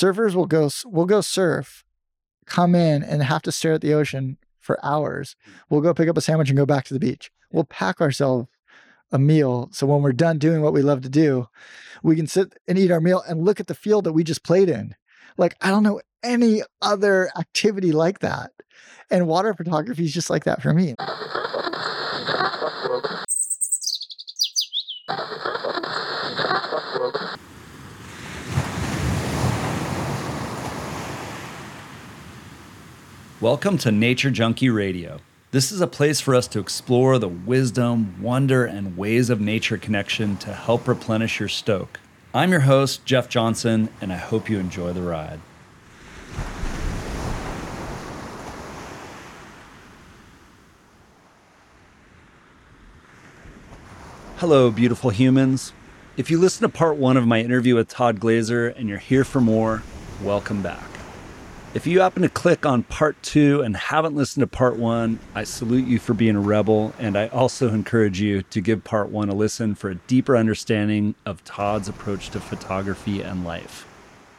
Surfers will go we'll go surf, come in and have to stare at the ocean for hours. Mm. We'll go pick up a sandwich and go back to the beach. We'll pack ourselves a meal so when we're done doing what we love to do, we can sit and eat our meal and look at the field that we just played in. Like I don't know any other activity like that. And water photography is just like that for me. Welcome to Nature Junkie Radio. This is a place for us to explore the wisdom, wonder, and ways of nature connection to help replenish your stoke. I'm your host, Jeff Johnson, and I hope you enjoy the ride. Hello, beautiful humans. If you listen to part one of my interview with Todd Glaser and you're here for more, welcome back. If you happen to click on part two and haven't listened to part one, I salute you for being a rebel. And I also encourage you to give part one a listen for a deeper understanding of Todd's approach to photography and life.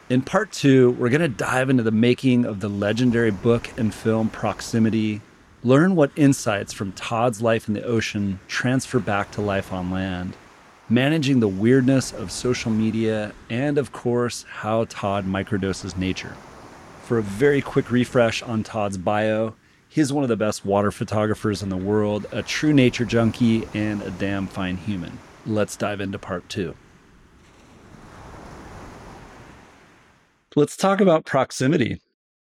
In part two, we're going to dive into the making of the legendary book and film Proximity, learn what insights from Todd's life in the ocean transfer back to life on land, managing the weirdness of social media, and of course, how Todd microdoses nature for a very quick refresh on Todd's bio, he's one of the best water photographers in the world, a true nature junkie, and a damn fine human. Let's dive into part two. Let's talk about proximity.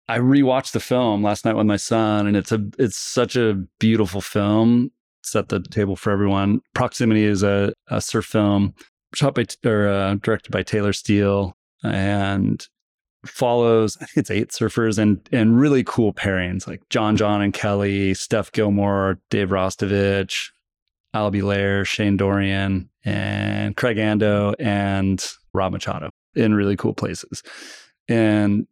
I rewatched the film last night with my son, and it's a it's such a beautiful film. Set the table for everyone. Proximity is a, a surf film shot by or uh, directed by Taylor Steele, and follows I think it's eight surfers and and really cool pairings like John John and Kelly, Steph Gilmore, Dave Rastovich, Albee Layer, Shane Dorian, and Craig Ando and Rob Machado in really cool places. And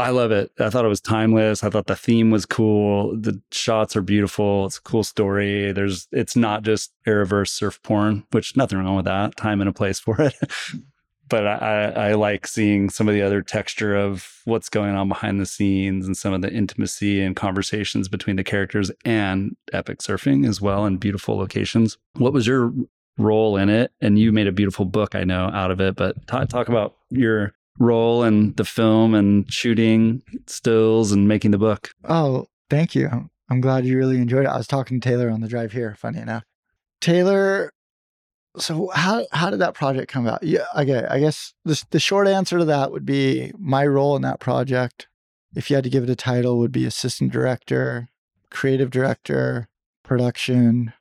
I love it. I thought it was timeless. I thought the theme was cool. The shots are beautiful. It's a cool story. There's it's not just Arrowverse surf porn, which nothing wrong with that. Time and a place for it. but I, I like seeing some of the other texture of what's going on behind the scenes and some of the intimacy and conversations between the characters and epic surfing as well in beautiful locations. What was your role in it? And you made a beautiful book, I know, out of it. But talk, talk about your role in the film and shooting stills and making the book. Oh, thank you. I'm glad you really enjoyed it. I was talking to Taylor on the drive here, funny enough. Taylor so how how did that project come about? Yeah, okay. I guess the the short answer to that would be my role in that project. If you had to give it a title, would be assistant director, creative director, production,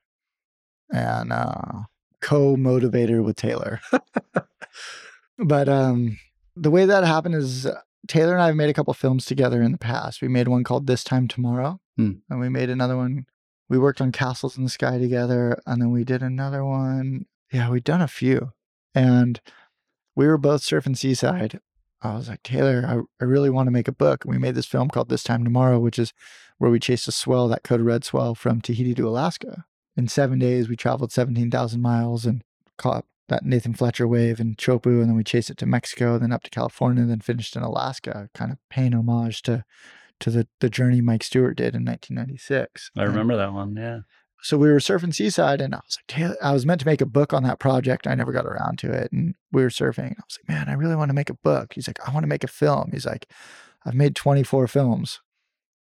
and uh, co-motivator with Taylor. but um, the way that happened is uh, Taylor and I have made a couple films together in the past. We made one called This Time Tomorrow, hmm. and we made another one. We worked on Castles in the Sky together, and then we did another one yeah, we'd done a few. And we were both surfing Seaside. I was like, Taylor, I, I really want to make a book. And we made this film called This Time Tomorrow, which is where we chased a swell, that code red swell from Tahiti to Alaska. In seven days, we traveled 17,000 miles and caught that Nathan Fletcher wave in Teahupo'o. And then we chased it to Mexico, then up to California, and then finished in Alaska, kind of paying homage to to the, the journey Mike Stewart did in 1996. I remember and, that one. Yeah so we were surfing seaside and I was like, I was meant to make a book on that project. I never got around to it. And we were surfing. And I was like, man, I really want to make a book. He's like, I want to make a film. He's like, I've made 24 films.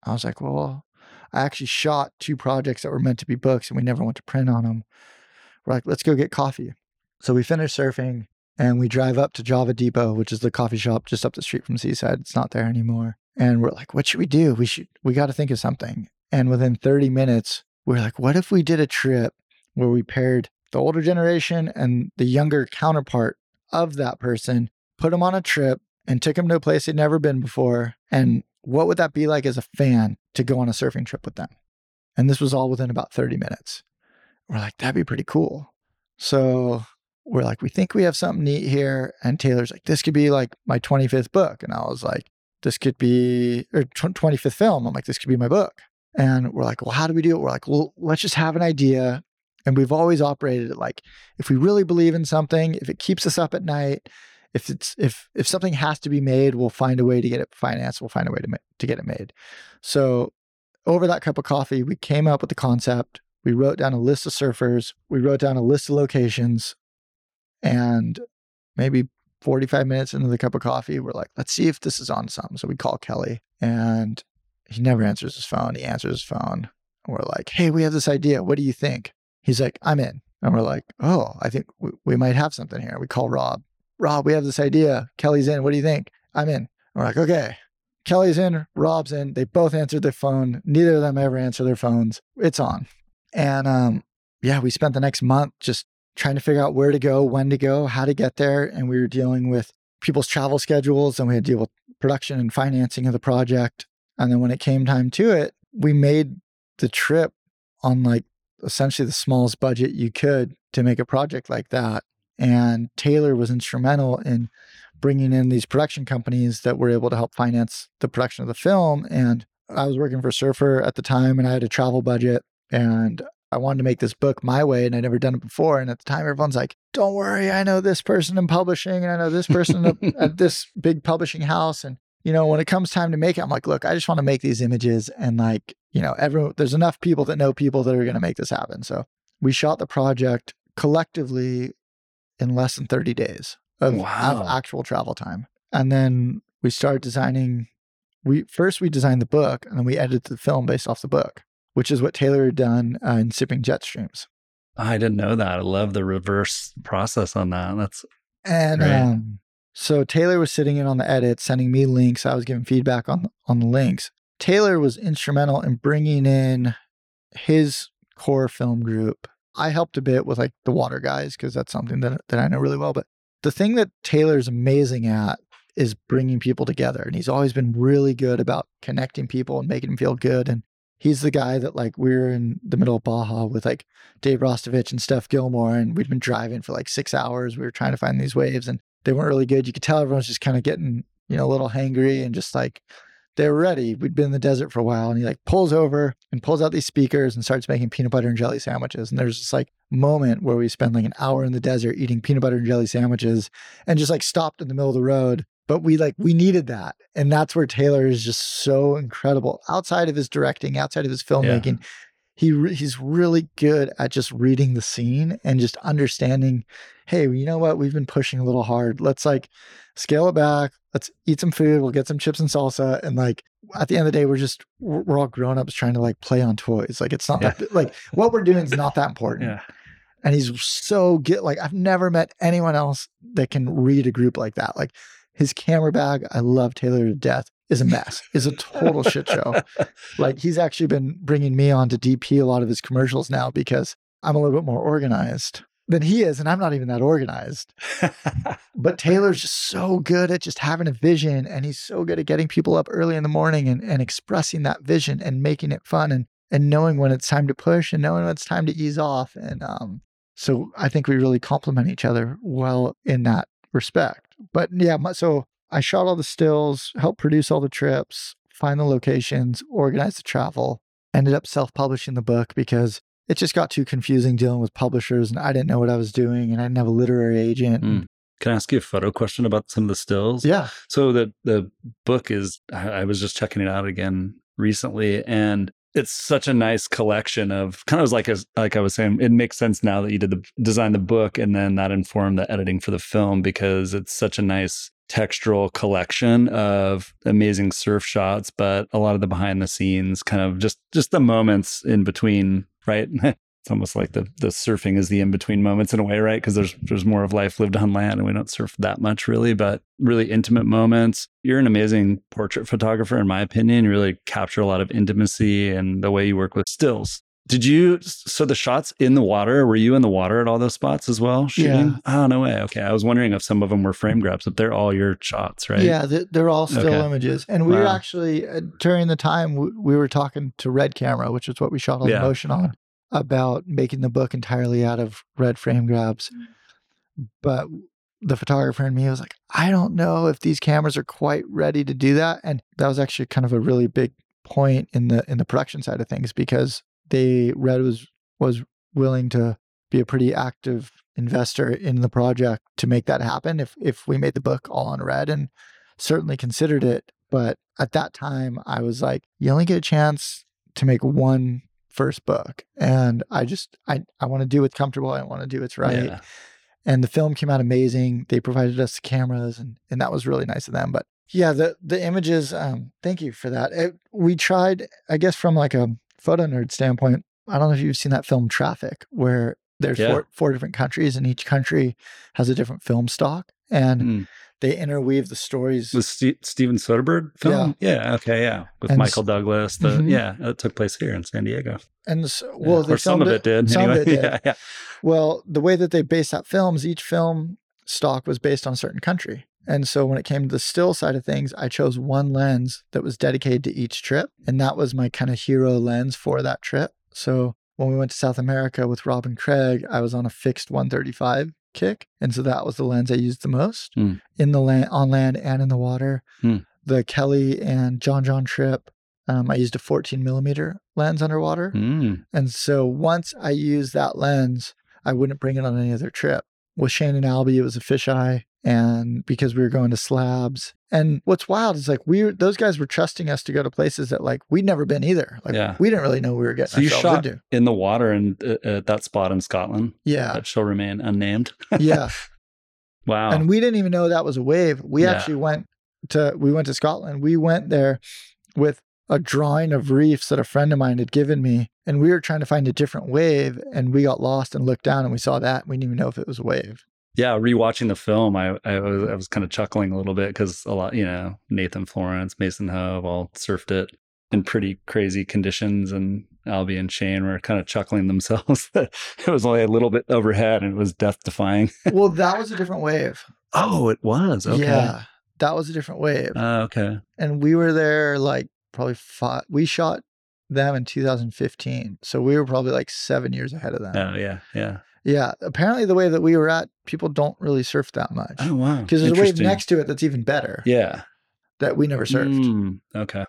I was like, well, I actually shot two projects that were meant to be books and we never went to print on them. We're like, let's go get coffee. So we finish surfing and we drive up to Java Depot, which is the coffee shop just up the street from Seaside. It's not there anymore. And we're like, what should we do? We should, we got to think of something. And within 30 minutes, we are like, what if we did a trip where we paired the older generation and the younger counterpart of that person, put them on a trip and took them to a place they'd never been before? And what would that be like as a fan to go on a surfing trip with them? And this was all within about 30 minutes. We're like, that'd be pretty cool. So we're like, we think we have something neat here. And Taylor's like, this could be like my 25th book. And I was like, this could be, or 25th film. I'm like, this could be my book. And we're like, well, how do we do it? We're like, well, let's just have an idea. And we've always operated it like if we really believe in something, if it keeps us up at night, if it's if if something has to be made, we'll find a way to get it financed. We'll find a way to ma- to get it made. So over that cup of coffee, we came up with the concept. We wrote down a list of surfers. We wrote down a list of locations, and maybe 45 minutes into the cup of coffee, we're like, let's see if this is on something. So we call Kelly, and he never answers his phone. He answers his phone. And we're like, hey, we have this idea. What do you think? He's like, I'm in. And we're like, oh, I think we, we might have something here. We call Rob. Rob, we have this idea. Kelly's in. What do you think? I'm in. We're like, okay. Kelly's in, Rob's in. They both answered their phone. Neither of them ever answer their phones. It's on. And um, yeah, we spent the next month just trying to figure out where to go, when to go, how to get there. And we were dealing with people's travel schedules and we had to deal with production and financing of the project. And then when it came time to it, we made the trip on like essentially the smallest budget you could to make a project like that. And Taylor was instrumental in bringing in these production companies that were able to help finance the production of the film. And I was working for Surfer at the time and I had a travel budget and I wanted to make this book my way and I'd never done it before. And at the time, everyone's like, don't worry, I know this person in publishing and I know this person at this big publishing house. And, you know, when it comes time to make it, I'm like, look, I just want to make these images and like, you know, everyone, there's enough people that know people that are going to make this happen. So we shot the project collectively in less than 30 days of, Wow. of actual travel time. And then we started designing. We first we designed the book, and then we edited the film based off the book, which is what Taylor had done uh, in Sipping Jet Streams. I didn't know that. I love the reverse process on that. That's And um, so Taylor was sitting in on the edit, sending me links. I was giving feedback on on the links. Taylor was instrumental in bringing in his core film group. I helped a bit with like the water guys because that's something that that I know really well. But the thing that Taylor's amazing at is bringing people together, and he's always been really good about connecting people and making them feel good. And he's the guy that like we were in the middle of Baja with like Dave Rastovich and Steph Gilmore, and we'd been driving for like six hours. We were trying to find these waves, and they weren't really good. You could tell everyone's just kind of getting, you know, a little hangry and just like they were ready. We'd been in the desert for a while, and he like pulls over and pulls out these speakers and starts making peanut butter and jelly sandwiches. And there's this like moment where we spend like an hour in the desert eating peanut butter and jelly sandwiches, and just like stopped in the middle of the road. But we like we needed that, and that's where Taylor is just so incredible. Outside of his directing, outside of his filmmaking, he re- he's really good at just reading the scene and just understanding hey you know what? We've been pushing a little hard. Let's like scale it back. Let's eat some food. We'll get some chips and salsa. And like at the end of the day we're just we're, all grown-ups trying to like play on toys. Like it's not Yeah. that, like what we're doing is not that important. Yeah. and he's so good like i've never met anyone else that can read a group like that. Like his camera bag i love taylor to death is a mess. Is a total shit show. Like he's actually been bringing me on to DP a lot of his commercials now because I'm a little bit more organized than he is, and I'm not even that organized. But Taylor's just so good at just having a vision, and he's so good at getting people up early in the morning and, and expressing that vision and making it fun and and knowing when it's time to push and knowing when it's time to ease off. And um, so I think we really complement each other well in that respect. But yeah, so I shot all the stills, helped produce all the trips, find the locations, organize the travel, ended up self publishing the book because it just got too confusing dealing with publishers and I didn't know what I was doing and I didn't have a literary agent. Mm. Can I ask you a photo question about some of the stills? Yeah. So the the book is I I was just checking it out again recently and it's such a nice collection of kind of like as like I was saying it makes sense now that you did the design the book and then that informed the editing for the film because it's such a nice textural collection of amazing surf shots but a lot of the behind the scenes kind of just just the moments in between right it's almost like the the surfing is the in between moments in a way, right? Because there's there's more of life lived on land, and we don't surf that much really, but really intimate moments. You're an amazing portrait photographer, in my opinion. You really capture a lot of intimacy and the way you work with stills. Did you? So the shots in the water, were you in the water at all those spots as well shooting? Oh no way. Okay, I was wondering if some of them were frame grabs, but they're all your shots, right? Yeah, they're all still Okay. images. And we were actually, uh, during the time, we, we were talking to Red Camera, which is what we shot all Yeah. the motion on, about making the book entirely out of red frame grabs. But the photographer in me was like, I don't know if these cameras are quite ready to do that. And that was actually kind of a really big point in the in the production side of things because they Red was was willing to be a pretty active investor in the project to make that happen if if we made the book all on red and certainly considered it. But at that time I was like, you only get a chance to make one first book. And I just I I want to do what's comfortable. I want to do what's right. Yeah. And the film came out amazing. They provided us the cameras and and that was really nice of them. But yeah, the the images, um, thank you for that. It, we tried, I guess from like a photo nerd standpoint, I don't know if you've seen that film Traffic, where there's Yeah. four, four different countries and each country has a different film stock and Mm. they interweave the stories. Was Ste Steven Soderbergh film? Yeah. Okay. Yeah. With And Michael Douglas. The Mhm. yeah, it took place here in San Diego. and so, Yeah. well, they or some of filmed it did. Some anyway. of it did. Yeah. Yeah. Well, the way that they based that films, each film stock was based on a certain country. And so when it came to the still side of things, I chose one lens that was dedicated to each trip. And that was my kind of hero lens for that trip. So when we went to South America with Rob and Craig, I was on a fixed 135 kick. And so that was the lens I used the most Hmm. in the land, on land and in the water. Hmm. The Kelly and John John trip, um, I used a 14 millimeter lens underwater. Mm. And so once I used that lens, I wouldn't bring it on any other trip. With Shane and Albie, it was a fisheye. And because we were going to slabs. And what's wild is like we those guys were trusting us to go to places that like we'd never been either. Like Yeah. we didn't really know we were getting So you shot into. in the water and uh, at that spot in Scotland Yeah. that shall remain unnamed. yeah. Wow. And we didn't even know that was a wave. We Yeah. actually went to we went to Scotland. We went there with a drawing of reefs that a friend of mine had given me, and we were trying to find a different wave, and we got lost and looked down and we saw that. We didn't even know if it was a wave. Yeah, rewatching the film, I I was, I was kind of chuckling a little bit because a lot, you know, Nathan Florence, Mason Hove all surfed it in pretty crazy conditions, and Albie and Shane were kind of chuckling themselves that it was only a little bit overhead and it was death defying. well, that was a different wave. oh, it was okay. Yeah, that was a different wave. Uh, okay. and we were there like probably five. We shot them in 2015, so we were probably like seven years ahead of them. Oh yeah, yeah. Yeah, apparently the way that we were at, people don't really surf that much Oh wow. because there's a wave next to it that's even better Yeah. that we never surfed. Mm, okay.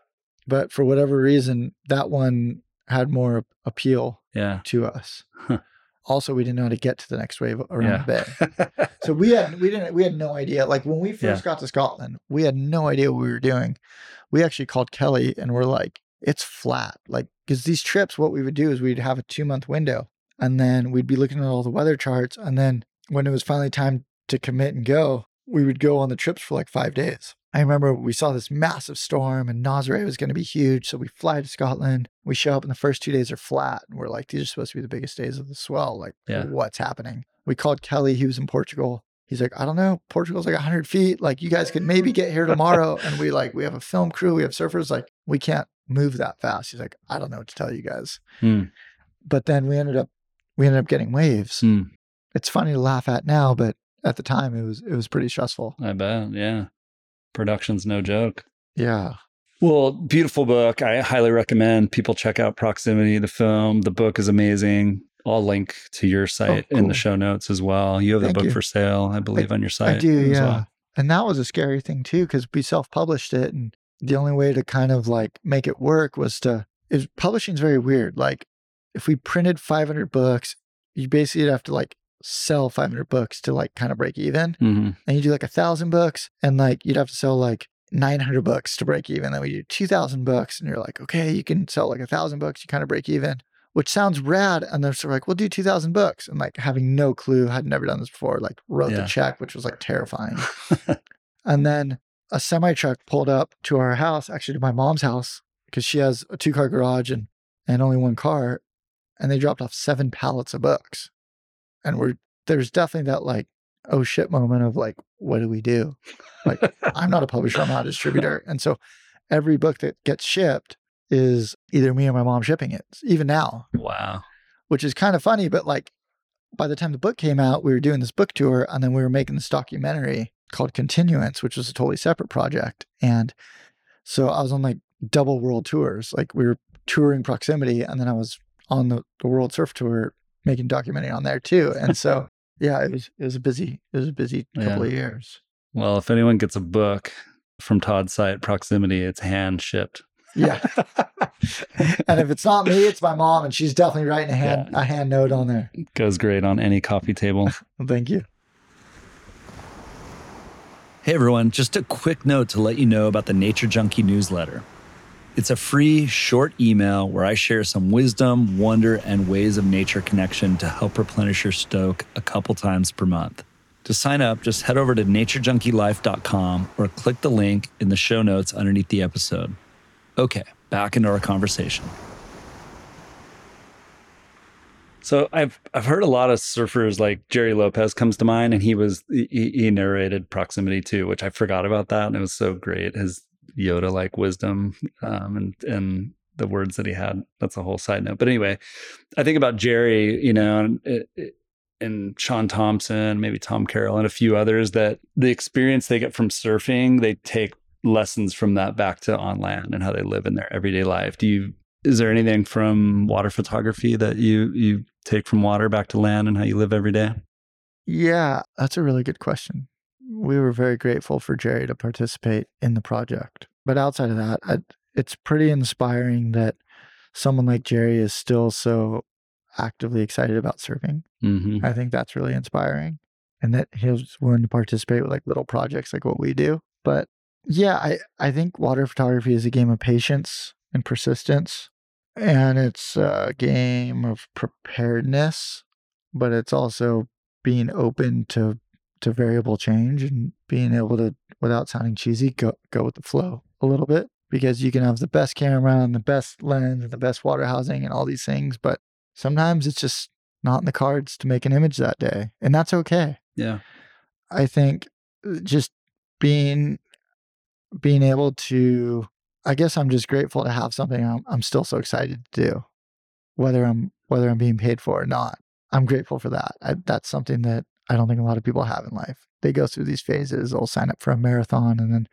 But for whatever reason, that one had more appeal Yeah. to us. Huh. Also, we didn't know how to get to the next wave around Yeah. the bay. So we had we didn't we had no idea. Like when we first got to Scotland, we had no idea what we were doing. We actually called Kelly and we're like, it's flat. Like because these trips, what we would do is we'd have a two month window, and then we'd be looking at all the weather charts, and then when it was finally time to commit and go, we would go on the trips for like five days. I remember we saw this massive storm and Nazare was going to be huge. So we fly to Scotland. We show up and the first two days are flat. And we're like, these are supposed to be the biggest days of the swell. Like, Yeah. what's happening? We called Kelly. He was in Portugal. He's like, I don't know. Portugal's like 100 feet. Like, you guys could maybe get here tomorrow. and we like, we have a film crew. We have surfers. Like, we can't move that fast. He's like, I don't know what to tell you guys. Hmm. But then we ended up, we ended up getting waves. Hmm. It's funny to laugh at now, but at the time it was, it was pretty stressful. I bet. Yeah. Production's no joke. Yeah. Well, beautiful book. I highly recommend people check out Proximity, the film. The book is amazing. I'll link to your site in cool. the show notes as well. You have the book you. for sale, I believe, on your site. I do, yeah. well. And that was a scary thing too, because we self-published it, and the only way to kind of like make it work was to. Is publishing's very weird. Like, if we printed 500 books, you basically have to like sell 500 books to like kind of break even, Mhm. and you do like a thousand books, and like you'd have to sell like 900 books to break even. Then we do 2,000 books, and you're like, okay, you can sell like a thousand books, you kind of break even. Which sounds rad, and they're sort of like, "We'll do two thousand books," and like having no clue, had never done this before, like wrote Yeah. the check, which was like terrifying. And then a semi truck pulled up to our house, actually to my mom's house, because she has a two car garage and, and only one car. And they dropped off seven pallets of books. And we're there's definitely that like, oh shit moment of like, what do we do? Like, I'm not a publisher, I'm not a distributor. And so every book that gets shipped is either me or my mom shipping it, even now, wow. which is kind of funny. But like, by the time the book came out, we were doing this book tour and then we were making this documentary called Continuance, which was a totally separate project. And so I was on like double world tours. Like we were touring proximity and then I was on the, the world surf tour making documentary on there too. And so yeah, it was it was a busy it was a busy couple Yeah. of years. Well, if anyone gets a book from Todd's site, Proximity, it's hand shipped. Yeah. and if it's not me, it's my mom, and she's definitely writing a hand a hand note on there. Goes great on any coffee table. Well, thank you. Hey everyone, just a quick note to let you know about the Nature Junkie newsletter. It's a free, short email where I share some wisdom, wonder, and ways of nature connection to help replenish your stoke a couple times per month. To sign up, just head over to naturejunkielife.com or click the link in the show notes underneath the episode. Okay, back into our conversation. So I've I've heard a lot of surfers like Gerry Lopez comes to mind, and he was he, he narrated proximity too, which I forgot about that, and it was so great. His Yoda like wisdom um, and and the words that he had. That's a whole side note. But anyway, I think about Gerry, you know, and, and Shaun Tomson, maybe Tom Carroll, and a few others that the experience they get from surfing, they take lessons from that back to on land and how they live in their everyday life. Do you is there anything from water photography that you you take from water back to land and how you live every day? Yeah, that's a really good question. We were very grateful for Gerry to participate in the project. But outside of that, I, it's pretty inspiring that someone like Gerry is still so actively excited about serving. Mm-hmm. I think that's really inspiring. And that he was willing to participate with like little projects like what we do. But yeah, I, I think water photography is a game of patience and persistence. And it's a game of preparedness, but it's also being open to to variable change and being able to, without sounding cheesy, go go with the flow a little bit. Because you can have the best camera and the best lens and the best water housing and all these things, but sometimes it's just not in the cards to make an image that day. And that's okay. Yeah. I think uh, just being being able to I guess I'm just grateful to have something I'm, I'm still so excited to do, whether I'm whether I'm being paid for or not. I'm grateful for that. I, that's something that I don't think a lot of people have in life. They go through these phases. They'll sign up for a marathon and then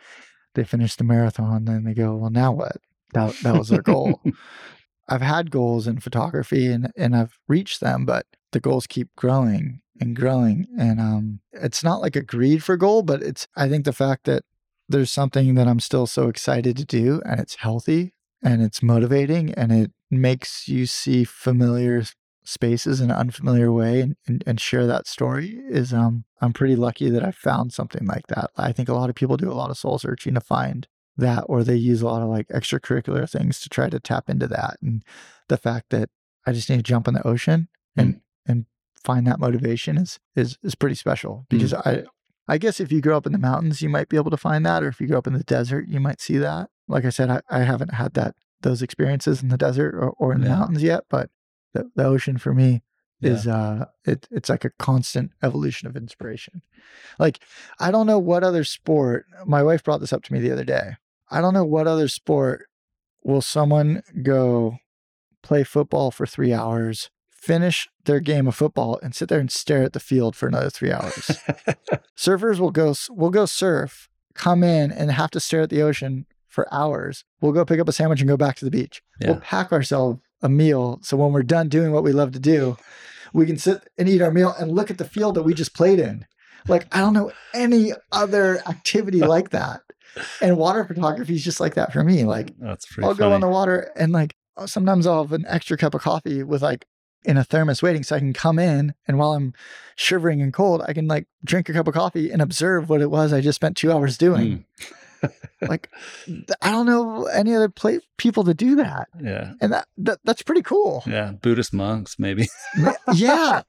they finish the marathon. Then they go, well, now what? That that was their goal. I've had goals in photography and and I've reached them, but the goals keep growing and growing. And um, it's not like a greed for goal, but it's I think the fact that there's something that I'm still so excited to do and it's healthy and it's motivating and it makes you see familiar spaces in an unfamiliar way and, and, and share that story is um I'm pretty lucky that I found something like that. I think a lot of people do a lot of soul searching to find that or they use a lot of like extracurricular things to try to tap into that. And the fact that I just need to jump in the ocean and mm. and find that motivation is is is pretty special because mm. I I guess if you grow up in the mountains, you might be able to find that, or if you grow up in the desert, you might see that. Like I said, I, I haven't had that those experiences in the desert or, or in the mountains yet, but the, the ocean for me yeah. is uh it, it's like a constant evolution of inspiration. Like I don't know what other sport. My wife brought this up to me the other day. I don't know what other sport will someone go play football for three hours finish their game of football and sit there and stare at the field for another three hours. Surfers will go will go surf, come in and have to stare at the ocean for hours. We'll go pick up a sandwich and go back to the beach. Yeah. We'll pack ourselves a meal so when we're done doing what we love to do, we can sit and eat our meal and look at the field that we just played in. Like I don't know any other activity like that. And water photography is just like that for me. Like that's pretty I'll funny. go in the water and like sometimes I'll have an extra cup of coffee with like in a thermos waiting so I can come in and while I'm shivering and cold, I can like drink a cup of coffee and observe what it was I just spent two hours doing. Mm. Like I don't know any other play, people to do that. Yeah. And that, that that's pretty cool. Yeah. Buddhist monks, maybe. yeah.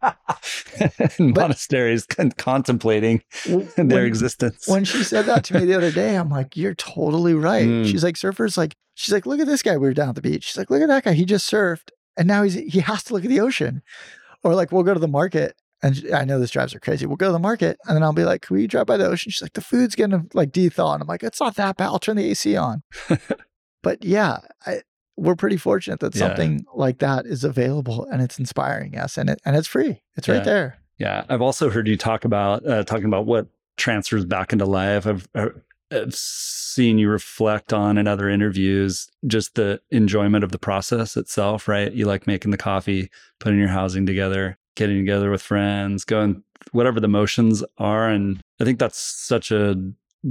monasteries con- contemplating their existence. When she said that to me the other day, I'm like, you're totally right. Mm. She's like, surfers, like, she's like, look at this guy. We were down at the beach. She's like, look at that guy. He just surfed and now he's he has to look at the ocean. Or like we'll go to the market and I know this drives her crazy. We'll go to the market and then I'll be like, Can we drive by the ocean? She's like, The food's gonna like de-thaw. And I'm like, It's not that bad. I'll turn the AC on. but yeah, I, we're pretty fortunate that yeah. something like that is available and it's inspiring us and it and it's free. It's yeah. right there. Yeah. I've also heard you talk about uh, talking about what transfers back into life. I've, I've I've seen you reflect on in other interviews just the enjoyment of the process itself, right? You like making the coffee, putting your housing together, getting together with friends, going whatever the motions are. And I think that's such a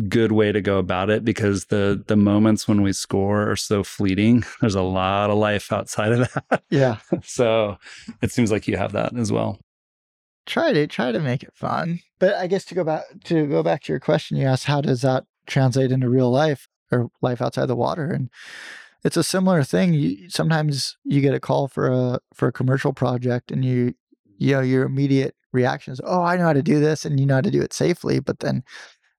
good way to go about it because the the moments when we score are so fleeting. There's a lot of life outside of that. Yeah. so it seems like you have that as well. Try to try to make it fun. But I guess to go back to go back to your question, you asked how does that translate into real life or life outside the water? And it's a similar thing. You sometimes you get a call for a for a commercial project and you you know your immediate reaction is, oh, I know how to do this and you know how to do it safely. But then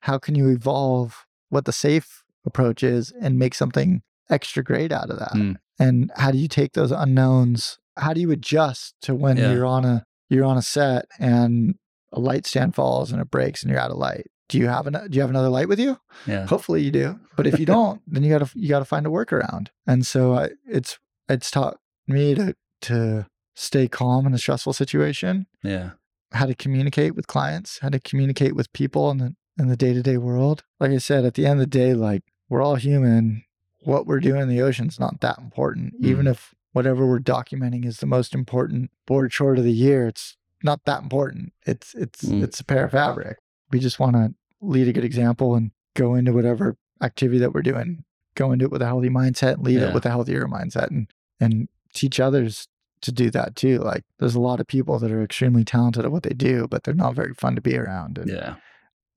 how can you evolve what the safe approach is and make something extra great out of that? Mm. And how do you take those unknowns? How do you adjust to when Yeah. you're on a you're on a set and a light stand falls and it breaks and you're out of light? Do you have an do you have another light with you? Yeah. Hopefully you do. But if you don't, then you gotta you gotta find a workaround. And so I, it's it's taught me to to stay calm in a stressful situation Yeah. how to communicate with clients, how to communicate with people in the in the day to day world. Like I said, at the end of the day, like we're all human. What we're doing in the ocean's not that important. Even if whatever we're documenting is the most important board short of the year, it's not that important. It's it's Mm. it's a pair of fabric. We just want to lead a good example and go into whatever activity that we're doing. Go into it with a healthy mindset and leave Yeah. it with a healthier mindset and and teach others to do that too. Like there's a lot of people that are extremely talented at what they do, but they're not very fun to be around. And Yeah.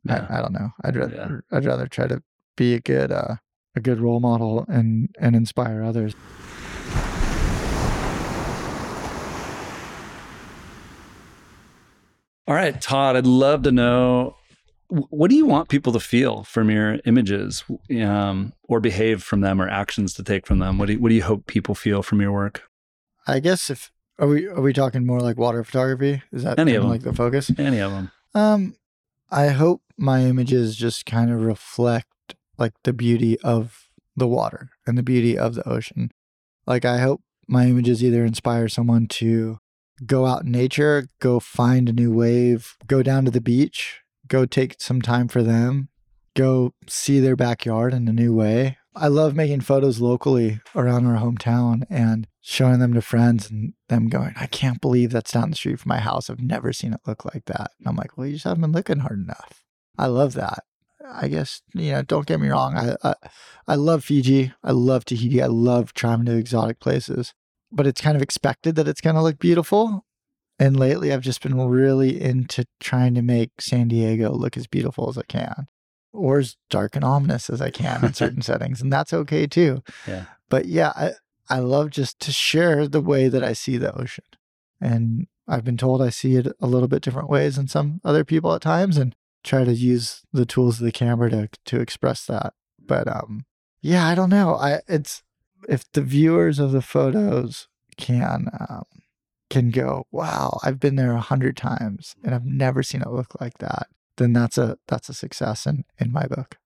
Yeah. I, I don't know. I'd rather Yeah. I'd rather try to be a good uh, a good role model and and inspire others. All right, Todd, I'd love to know what do you want people to feel from your images um, or behave from them or actions to take from them? What do you, what do you hope people feel from your work? I guess if are we are we talking more like water photography? Is that Any of them. like the focus? Any of them. Um, I hope my images just kind of reflect like the beauty of the water and the beauty of the ocean. Like I hope my images either inspire someone to go out in nature, go find a new wave, go down to the beach, go take some time for them, go see their backyard in a new way. I love making photos locally around our hometown and showing them to friends and them going, I can't believe that's down the street from my house. I've never seen it look like that. And I'm like, well, you just haven't been looking hard enough. I love that. I guess, you know, don't get me wrong. I, I, I love Fiji. I love Tahiti. I love traveling to exotic places, but it's kind of expected that it's going to look beautiful. And lately, I've just been really into trying to make San Diego look as beautiful as I can or as dark and ominous as I can in certain settings. And that's okay too. Yeah. But yeah, I, I love just to share the way that I see the ocean. And I've been told I see it a little bit different ways than some other people at times and try to use the tools of the camera to to express that. But um yeah, I don't know. I it's if the viewers of the photos can um can go, wow, I've been there a hundred times and I've never seen it look like that, then that's a that's a success in in my book.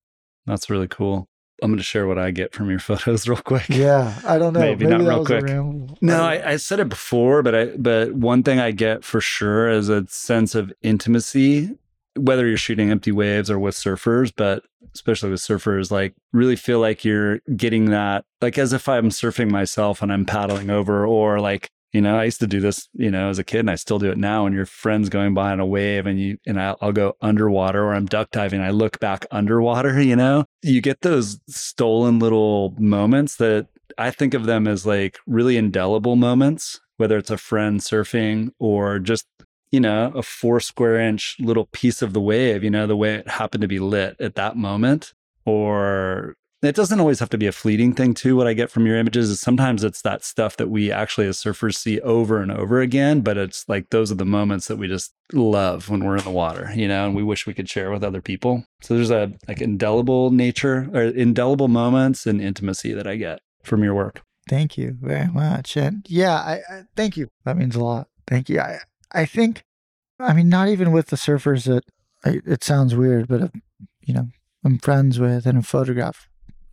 That's really cool. I'm going to share what I get from your photos real quick. Yeah, I don't know. Maybe not that real quick. No, I, I said it before, but I but one thing I get for sure is a sense of intimacy, whether you're shooting empty waves or with surfers, but especially with surfers, like really feel like you're getting that, like as if I'm surfing myself and I'm paddling over, or like you know, I used to do this, you know, as a kid, and I still do it now. And your friends going by on a wave, and you and I'll, I'll go underwater, or I'm duck diving, I look back underwater. You know, you get those stolen little moments that I think of them as like really indelible moments, whether it's a friend surfing or just, you know, a four square inch little piece of the wave, you know, the way it happened to be lit at that moment. Or it doesn't always have to be a fleeting thing, too. What I get from your images is sometimes it's that stuff that we actually as surfers see over and over again, but it's like those are the moments that we just love when we're in the water, you know, and we wish we could share with other people. So there's a like indelible nature or indelible moments and intimacy that I get from your work. Thank you very much. And yeah, I, I thank you. That means a lot. Thank you. I I think, I mean, not even with the surfers that I, it sounds weird, but uh, you know, I'm friends with and have photographed,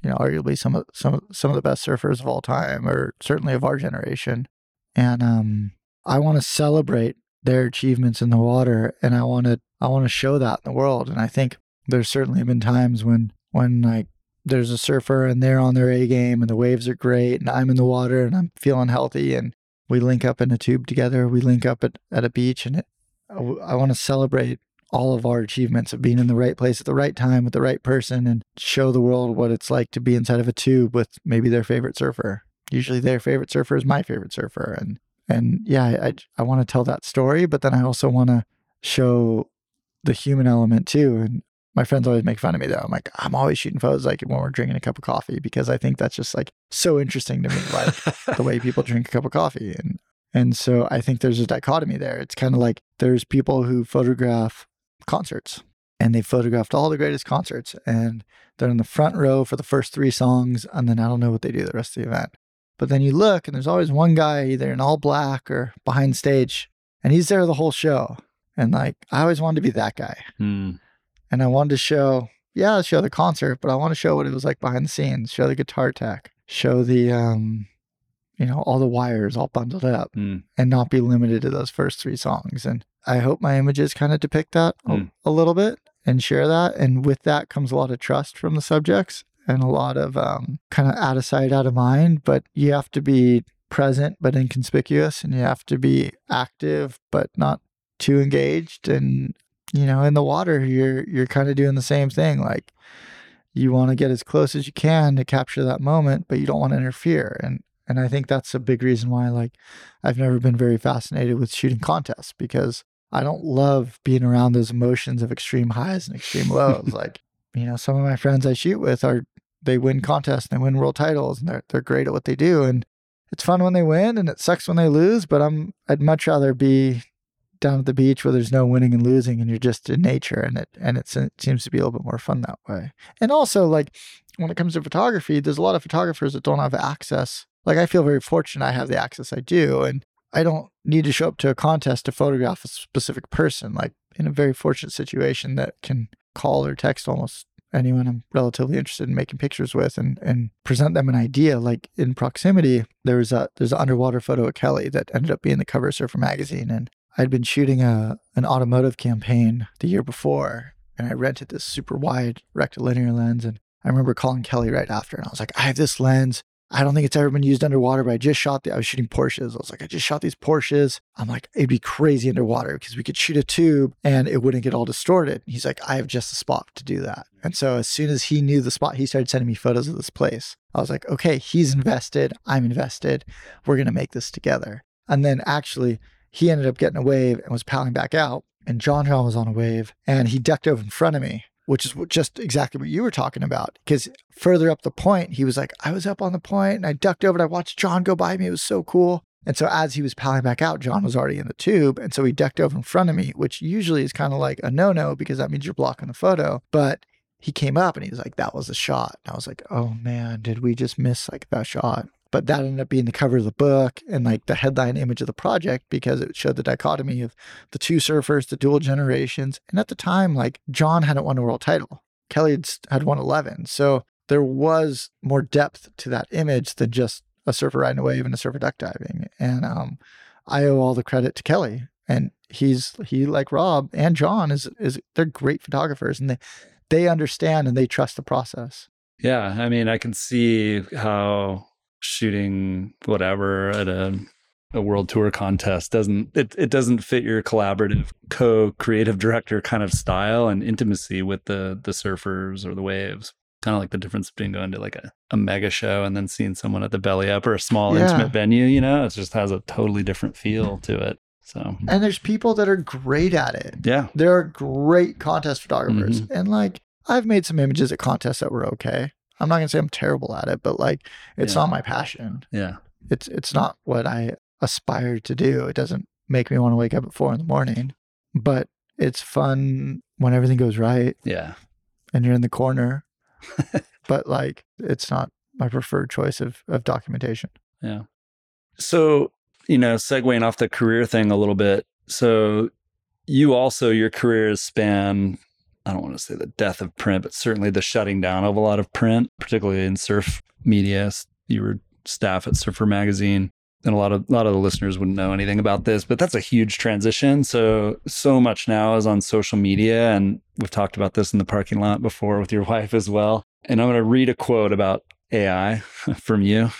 you know, arguably some of some some of the best surfers of all time, or certainly of our generation. And um, I want to celebrate their achievements in the water, and I want to I want to show that in the world. And I think there's certainly been times when when like there's a surfer and they're on their A game and the waves are great and I'm in the water and I'm feeling healthy and we link up in a tube together. We link up at, at a beach and it, I, I want to celebrate all of our achievements of being in the right place at the right time with the right person and show the world what it's like to be inside of a tube with maybe their favorite surfer. Usually their favorite surfer is my favorite surfer. And and yeah, I I want to tell that story, but then I also want to show the human element too. And my friends always make fun of me though. I'm like, I'm always shooting photos like when we're drinking a cup of coffee because I think that's just like so interesting to me, like the way people drink a cup of coffee. And and so I think there's a dichotomy there. It's kind of like there's people who photograph concerts and they photographed all the greatest concerts and they're in the front row for the first three songs and then I don't know what they do the rest of the event. But then you look and there's always one guy either in all black or behind stage and he's there the whole show. And like I always wanted to be that guy. Mm. And I wanted to show, yeah, show the concert, but I want to show what it was like behind the scenes, show the guitar tech, show the um you know, all the wires all bundled up Mm. and not be limited to those first three songs. And I hope my images kind of depict that a- Mm. a, little bit and share that. And with that comes a lot of trust from the subjects and a lot of um, kind of out of sight, out of mind. But you have to be present but inconspicuous, and you have to be active but not too engaged. And you know, in the water, you're you're kind of doing the same thing. Like you want to get as close as you can to capture that moment, but you don't want to interfere. And and I think that's a big reason why like I've never been very fascinated with shooting contests because I don't love being around those emotions of extreme highs and extreme lows. like, you know, some of my friends I shoot with are they win contests and they win world titles and they're they're great at what they do. And it's fun when they win and it sucks when they lose, but I'm I'd much rather be down at the beach where there's no winning and losing and you're just in nature and it and it seems to be a little bit more fun that way. And also like when it comes to photography, there's a lot of photographers that don't have access. Like I feel very fortunate I have the access I do and I don't need to show up to a contest to photograph a specific person. Like in a very fortunate situation that can call or text almost anyone I'm relatively interested in making pictures with and and present them an idea. Like in proximity, there was a there's an underwater photo of Kelly that ended up being the cover of Surfer magazine. And I'd been shooting a an automotive campaign the year before and I rented this super wide rectilinear lens and I remember calling Kelly right after and I was like, I have this lens. I don't think it's ever been used underwater, but I just shot the, I was shooting Porsches. I was like, I just shot these Porsches. I'm like, it'd be crazy underwater because we could shoot a tube and it wouldn't get all distorted. He's like, I have just the spot to do that. And so as soon as he knew the spot, he started sending me photos of this place. I was like, okay, he's invested. I'm invested. We're going to make this together. And then actually, he ended up getting a wave and was paddling back out. And John John was on a wave and he ducked over in front of me which is just exactly what you were talking about. Because further up the point, he was like, I was up on the point and I ducked over and I watched John go by me. It was so cool. And so as he was paddling back out, John was already in the tube. And so he ducked over in front of me, which usually is kind of like a no no because that means you're blocking the photo. But he came up and he was like, that was a shot. And I was like, oh man, did we just miss like that shot? But that ended up being the cover of the book and like the headline image of the project because it showed the dichotomy of the two surfers, the dual generations. And at the time, like John hadn't won a world title. Kelly had, had won 11. So there was more depth to that image than just a surfer riding a wave and a surfer duck diving. And um, I owe all the credit to Kelly. And he's he like Rob and John is is they're great photographers and they they understand and they trust the process. Yeah, I mean, I can see how shooting whatever at a a world tour contest doesn't it, it doesn't fit your collaborative co-creative director kind of style and intimacy with the the surfers or the waves kind of like the difference between going to like a, a mega show and then seeing someone at the belly up or a small Yeah. intimate venue you know it just has a totally different feel to it so And there's people that are great at it. yeah There are great contest photographers. Mm-hmm. And like I've made some images at contests that were okay. I'm not gonna say I'm terrible at it, but like it's Yeah. not my passion. yeah It's it's not what I aspire to do. It doesn't make me want to wake up at four in the morning. But it's fun when everything goes right yeah and you're in the corner. but like it's not my preferred choice of of documentation. Yeah. So, you know, segueing off the career thing a little bit. So, you also, your career has spanned, I don't want to say the death of print, but certainly the shutting down of a lot of print, particularly in surf media. You were staff at Surfer Magazine. And a lot of a lot of the listeners wouldn't know anything about this, but that's a huge transition. So so much now is on social media, and we've talked about this in the parking lot before with your wife as well. And I'm going to read a quote about AI from you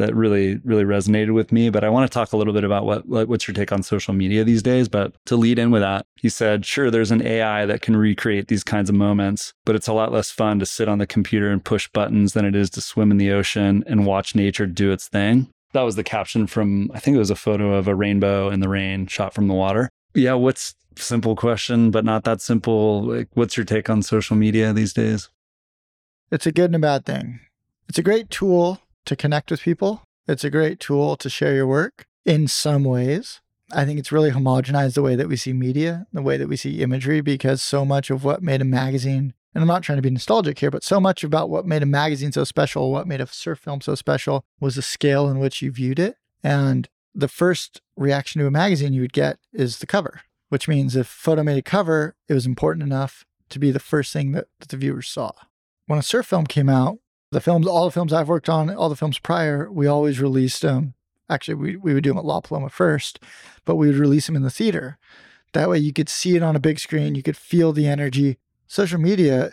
that really really resonated with me. But I want to talk a little bit about what, what what's your take on social media these days. But to lead in with that, he said, sure, there's an AI that can recreate these kinds of moments, but it's a lot less fun to sit on the computer and push buttons than it is to swim in the ocean and watch nature do its thing. That was the caption from I think it was a photo of a rainbow in the rain shot from the water. Yeah, what's simple question, but not that simple. Like, what's your take on social media these days? It's a good and a bad thing. It's a great tool to connect with people. It's a great tool to share your work in some ways. I think it's really homogenized the way that we see media, the way that we see imagery, because so much of what made a magazine, and I'm not trying to be nostalgic here, but so much about what made a magazine so special, what made a surf film so special, was the scale in which you viewed it. And the first reaction to a magazine you would get is the cover, which means if photo made a cover, it was important enough to be the first thing that, that the viewers saw. When a surf film came out, the films, all the films I've worked on, all the films prior, we always released them. Actually, we, we would do them at La Paloma first, but we would release them in the theater. That way you could see it on a big screen, you could feel the energy. Social media,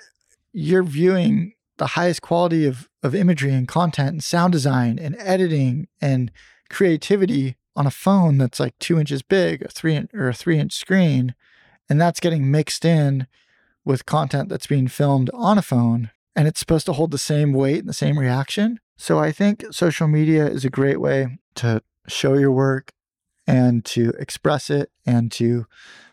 you're viewing the highest quality of, of imagery and content and sound design and editing and creativity on a phone that's like two inches big, a three or a three inch screen, and that's getting mixed in with content that's being filmed on a phone, and it's supposed to hold the same weight and the same reaction. So I think social media is a great way to show your work and to express it and to,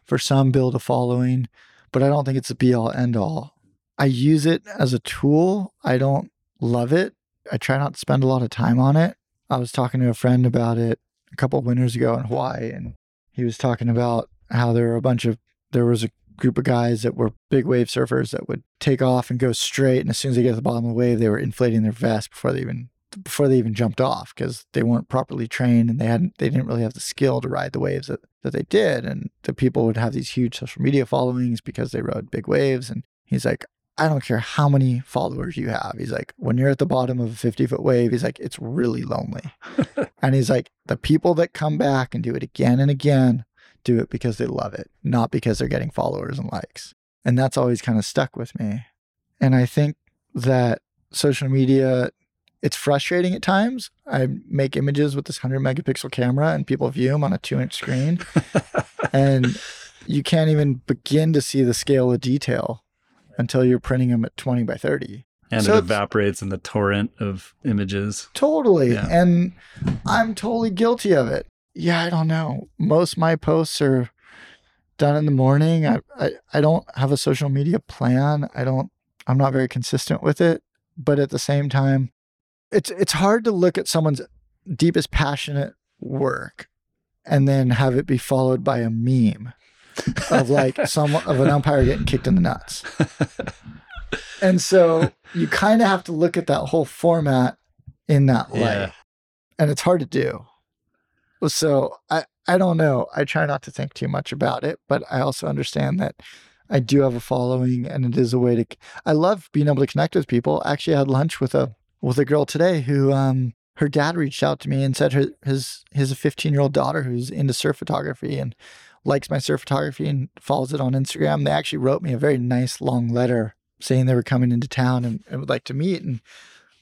for some, build a following. But I don't think it's a be all end all. I use it as a tool. I don't love it. I try not to spend a lot of time on it. I was talking to a friend about it a couple of winters ago in Hawaii, and he was talking about how there were a bunch of there was a group of guys that were big wave surfers that would take off and go straight, and as soon as they get to the bottom of the wave, they were inflating their vest before they even before they even jumped off because they weren't properly trained and they hadn't they didn't really have the skill to ride the waves that, that they did and the people would have these huge social media followings because they rode big waves and he's like I don't care how many followers you have. He's like, when you're at the bottom of a 50 foot wave, he's like, it's really lonely. and he's like, the people that come back and do it again and again do it because they love it, not because they're getting followers and likes. And that's always kind of stuck with me. And I think that social media, it's frustrating at times. I make images with this 100 megapixel camera and people view them on a two inch screen. and you can't even begin to see the scale of detail until you're printing them at 20 by 30. And So it evaporates in the torrent of images. Totally. Yeah. And I'm totally guilty of it. Yeah, I don't know. Most of my posts are done in the morning. I, I, I don't have a social media plan. I don't I'm not very consistent with it. But at the same time, it's it's hard to look at someone's deepest passionate work and then have it be followed by a meme of like some of an umpire getting kicked in the nuts. And so you kind of have to look at that whole format in that light. Yeah. And it's hard to do. So I, I don't know. I try not to think too much about it, but I also understand that I do have a following and it is a way to I love being able to connect with people. Actually had lunch with a with a girl today who um her dad reached out to me and said her his his a 15 year old daughter who's into surf photography and likes my surf photography and follows it on Instagram. They actually wrote me a very nice long letter saying they were coming into town and, and would like to meet. And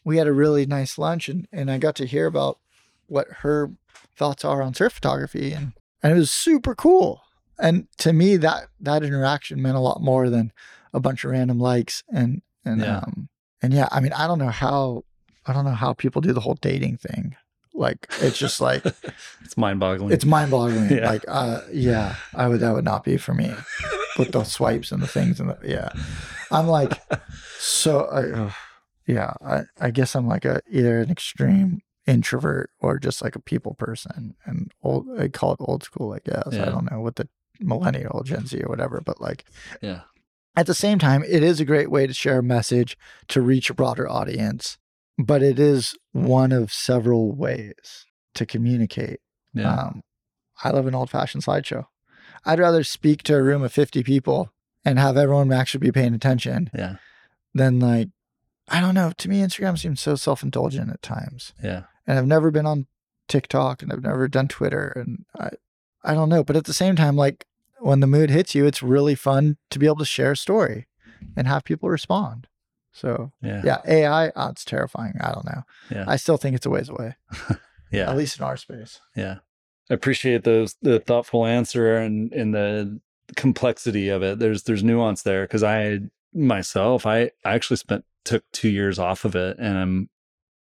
we had a really nice lunch and, and I got to hear about what her thoughts are on surf photography and, and it was super cool. And to me that that interaction meant a lot more than a bunch of random likes and and Yeah. um and yeah, I mean I don't know how I don't know how people do the whole dating thing. Like it's just like It's mind boggling. it's mind boggling. Yeah. Like uh yeah, I would that would not be for me. With the swipes and the things and the yeah. I'm like so I, yeah, I, I guess I'm like a either an extreme introvert or just like a people person and old I call it old school, I guess. Yeah. I don't know what the millennial Gen Z or whatever, but like yeah. at the same time, it is a great way to share a message to reach a broader audience, but it is one of several ways to communicate. Yeah. Um, I love an old fashioned slideshow. I'd rather speak to a room of 50 people and have everyone actually be paying attention yeah. than like, I don't know. To me, Instagram seems so self indulgent at times. Yeah. And I've never been on TikTok and I've never done Twitter. And I, I don't know. But at the same time, like when the mood hits you, it's really fun to be able to share a story and have people respond. So Yeah. yeah, AI, oh, ah, it's terrifying. I don't know. Yeah. I still think it's a ways away, Yeah. at least in our space. Yeah. I appreciate those the thoughtful answer and and the complexity of it. There's there's nuance there because I myself I I actually spent took two years off of it and I'm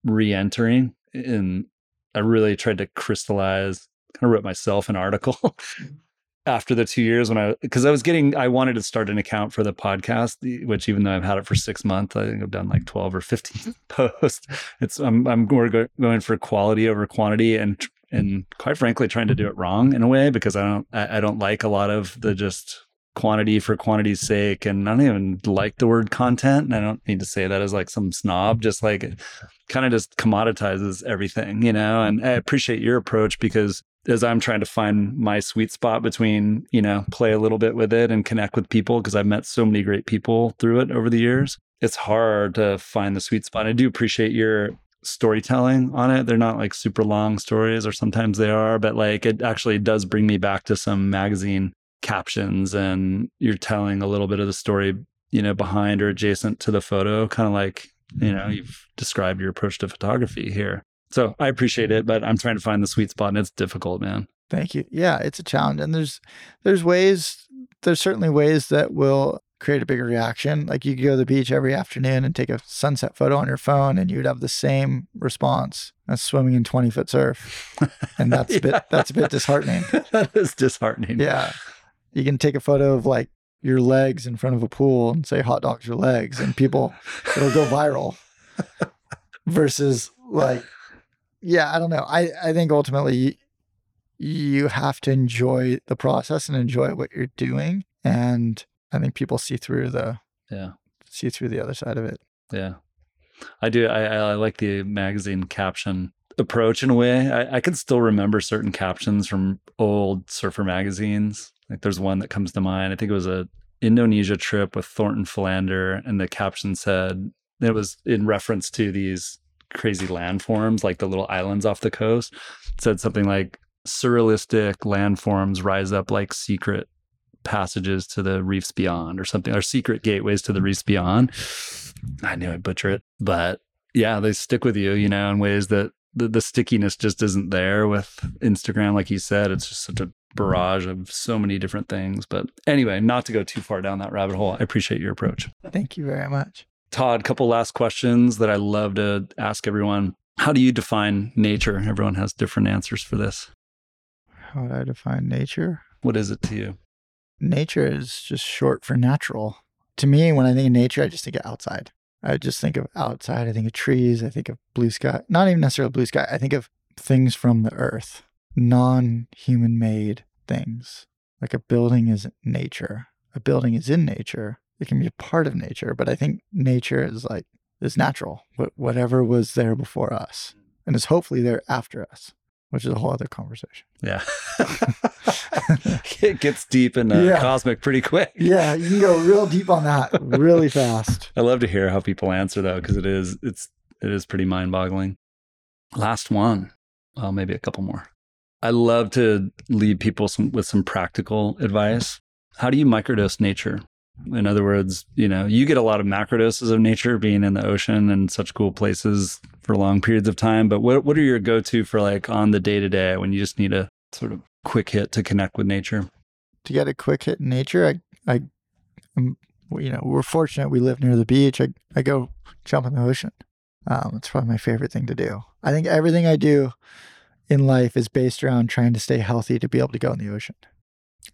re-entering and I really tried to crystallize kind of wrote myself an article mm. after the two years when I because I was getting I wanted to start an account for the podcast, which even though I've had it for six months, I think I've done like twelve or fifteen mm-hmm. posts. It's I'm I'm more go, going for quality over quantity and and quite frankly trying to do mm-hmm. it wrong in a way because I don't I, I don't like a lot of the just quantity for quantity's sake and I don't even like the word content and I don't need to say that as like some snob just like kind of just commoditizes everything you know and I appreciate your approach because as I'm trying to find my sweet spot between, you know, play a little bit with it and connect with people because I've met so many great people through it over the years. It's hard to find the sweet spot. I do appreciate your storytelling on it. They're not like super long stories or sometimes they are, but like it actually does bring me back to some magazine captions and you're telling a little bit of the story, you know, behind or adjacent to the photo, kind of like, you know, mm-hmm. you've described your approach to photography here. So I appreciate it, but I'm trying to find the sweet spot and it's difficult, man. Thank you. Yeah, it's a challenge. And there's there's ways there's certainly ways that will create a bigger reaction. Like you could go to the beach every afternoon and take a sunset photo on your phone and you'd have the same response as swimming in 20 foot surf. And that's a bit that's a bit disheartening. that is disheartening. Yeah. You can take a photo of like your legs in front of a pool and say hot dogs your legs and people it'll go viral. Versus like yeah, I don't know. I, I think ultimately you, you have to enjoy the process and enjoy what you're doing. And I think people see through the Yeah. see through the other side of it. Yeah. I do. I, I like the magazine caption approach in a way. I, I can still remember certain captions from old surfer magazines. Like there's one that comes to mind. I think it was a Indonesia trip with Thornton Fallander, and the caption said it was in reference to these crazy landforms, like the little islands off the coast. It said something like surrealistic landforms rise up like secret passages to the reefs beyond or something, or secret gateways to the reefs beyond. I knew I'd butcher it, but yeah, they stick with you, you know, in ways that the, the stickiness just isn't there with Instagram. Like you said, it's just such a barrage of so many different things. But anyway, not to go too far down that rabbit hole, I appreciate your approach. Thank you very much. Todd, couple last questions that I love to ask everyone. How do you define nature? Everyone has different answers for this. How would I define nature? What is it to you? Nature is just short for natural. To me, when I think of nature, I just think of outside. I just think of outside. I think of trees. I think of blue sky. Not even necessarily blue sky. I think of things from the earth, non human made things. Like a building is nature. A building is in nature. It can be a part of nature, but I think nature is like, is natural. But whatever was there before us and is hopefully there after us, which is a whole other conversation. Yeah. it gets deep and uh, Yeah. cosmic pretty quick. Yeah, you can go real deep on that really fast. I love to hear how people answer though, because it is it's it is pretty mind boggling. Last one. Well, maybe a couple more. I love to lead people some, with some practical advice. How do you microdose nature? In other words, you know, you get a lot of macrodoses of nature being in the ocean and such cool places for long periods of time. But what what are your go to for like on the day to day when you just need a sort of quick hit to connect with nature? To get a quick hit in nature, I, I, um, well, you know, we're fortunate we live near the beach. I, I go jump in the ocean. Um, it's probably my favorite thing to do. I think everything I do in life is based around trying to stay healthy to be able to go in the ocean.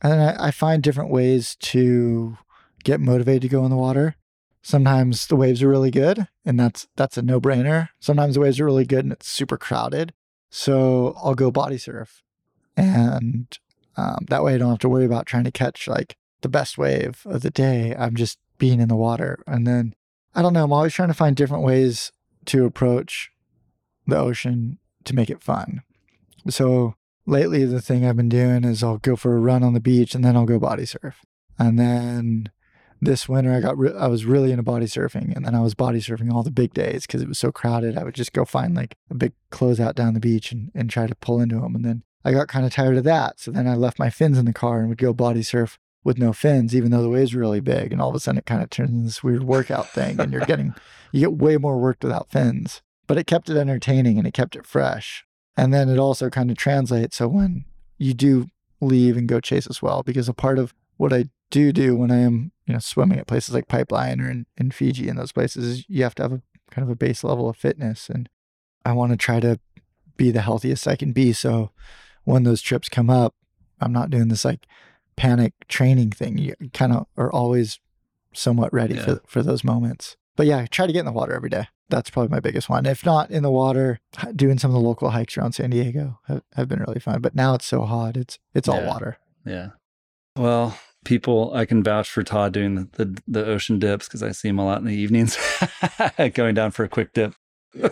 And I, I find different ways to get motivated to go in the water. Sometimes the waves are really good, and that's that's a no-brainer. Sometimes the waves are really good and it's super crowded. So I'll go body surf. And um, that way I don't have to worry about trying to catch like the best wave of the day. I'm just being in the water. And then I don't know, I'm always trying to find different ways to approach the ocean to make it fun. So lately, the thing I've been doing is I'll go for a run on the beach and then I'll go body surf. And then this winter, I got re- I was really into body surfing, and then I was body surfing all the big days because it was so crowded. I would just go find like a big closeout down the beach and, and try to pull into them. And then I got kind of tired of that, so then I left my fins in the car and would go body surf with no fins, even though the wave's were really big. And all of a sudden it kind of turns into this weird workout thing and you're getting, you get way more worked without fins. But it kept it entertaining and it kept it fresh. And then it also kind of translates. So when you do leave and go chase as well, because a part of what I do do when I am, you know, swimming at places like Pipeline or in, in Fiji and those places is you have to have a kind of a base level of fitness. And I want to try to be the healthiest I can be. So when those trips come up, I'm not doing this like panic training thing. You kind of are always somewhat ready Yeah. for, for those moments. But yeah, try to get in the water every day. That's probably my biggest one. If not in the water, doing some of the local hikes around San Diego have, have been really fun. But now it's so hot. It's it's all Yeah. water. Yeah. Well, people, I can vouch for Todd doing the the, the ocean dips because I see him a lot in the evenings, going down for a quick dip.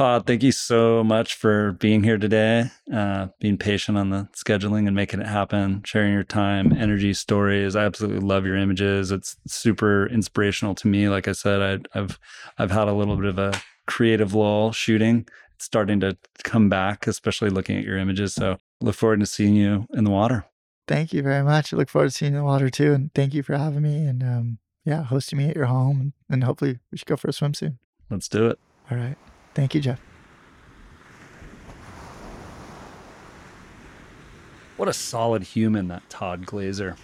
Todd, thank you so much for being here today, uh, being patient on the scheduling and making it happen, sharing your time, energy, stories. I absolutely love your images. It's super inspirational to me. Like I said, I, I've I've had a little bit of a creative lull shooting. It's starting to come back, especially looking at your images. So look forward to seeing you in the water. Thank you very much. I look forward to seeing you in the water too. And thank you for having me and um, yeah, hosting me at your home. And, and hopefully we should go for a swim soon. Let's do it. All right. Thank you, Jeff. What a solid human, that Todd Glaser.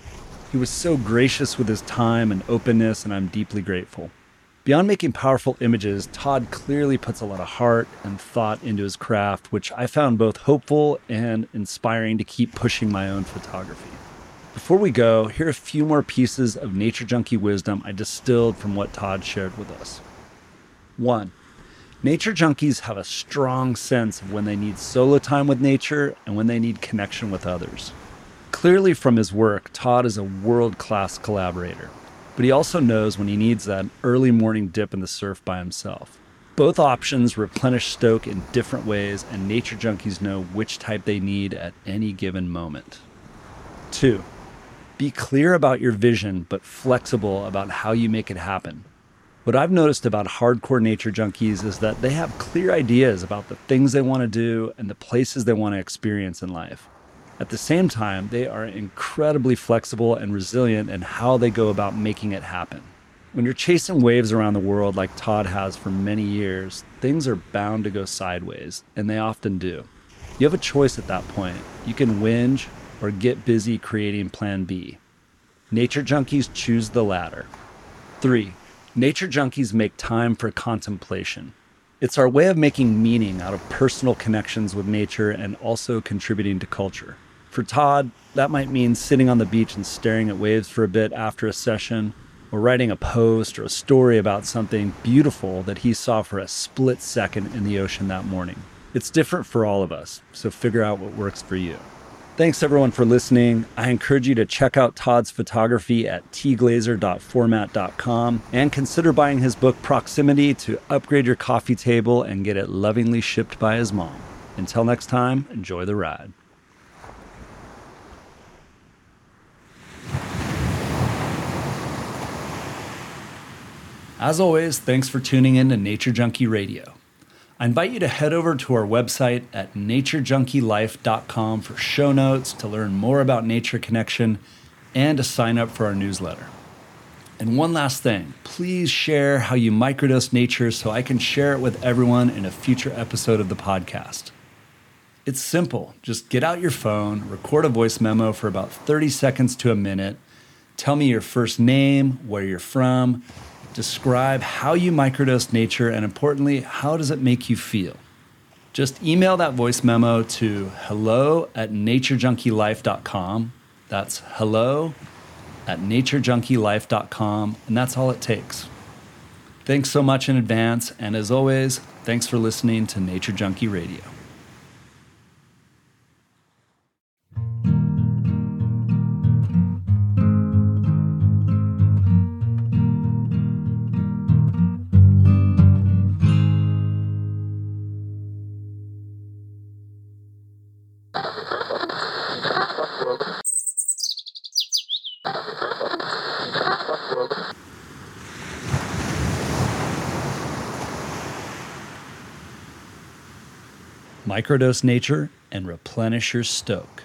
He was so gracious with his time and openness, and I'm deeply grateful. Beyond making powerful images, Todd clearly puts a lot of heart and thought into his craft, which I found both hopeful and inspiring to keep pushing my own photography. Before we go, here are a few more pieces of nature junkie wisdom I distilled from what Todd shared with us. One, Nature junkies have a strong sense of when they need solo time with nature and when they need connection with others. Clearly, from his work, Todd is a world class collaborator, but he also knows when he needs that early morning dip in the surf by himself. Both options replenish stoke in different ways, and nature junkies know which type they need at any given moment. Two, be clear about your vision, but flexible about how you make it happen. What I've noticed about hardcore nature junkies is that they have clear ideas about the things they want to do and the places they want to experience in life. At the same time, they are incredibly flexible and resilient in how they go about making it happen. When you're chasing waves around the world like Todd has for many years, things are bound to go sideways, and they often do. You have a choice at that point. You can whinge or get busy creating Plan B. Nature junkies choose the latter. Three, nature junkies make time for contemplation. It's our way of making meaning out of personal connections with nature and also contributing to culture. For Todd, that might mean sitting on the beach and staring at waves for a bit after a session, or writing a post or a story about something beautiful that he saw for a split second in the ocean that morning. It's different for all of us, so figure out what works for you. Thanks everyone for listening. I encourage you to check out Todd's photography at tglaser.format.com and consider buying his book Proximity to upgrade your coffee table and get it lovingly shipped by his mom. Until next time, enjoy the ride. As always, thanks for tuning in to Nature Junkie Radio. I invite you to head over to our website at naturejunkielife.com for show notes, to learn more about Nature Connection, and to sign up for our newsletter. And one last thing please share how you microdose nature so I can share it with everyone in a future episode of the podcast. It's simple. Just get out your phone, record a voice memo for about 30 seconds to a minute. Tell me your first name, where you're from, describe how you microdose nature, and importantly, how does it make you feel? Just email that voice memo to hello at naturejunkielife.com. That's hello at naturejunkielife.com, and that's all it takes. Thanks so much in advance, and as always, thanks for listening to Nature Junkie Radio. Microdose nature and replenish your stoke.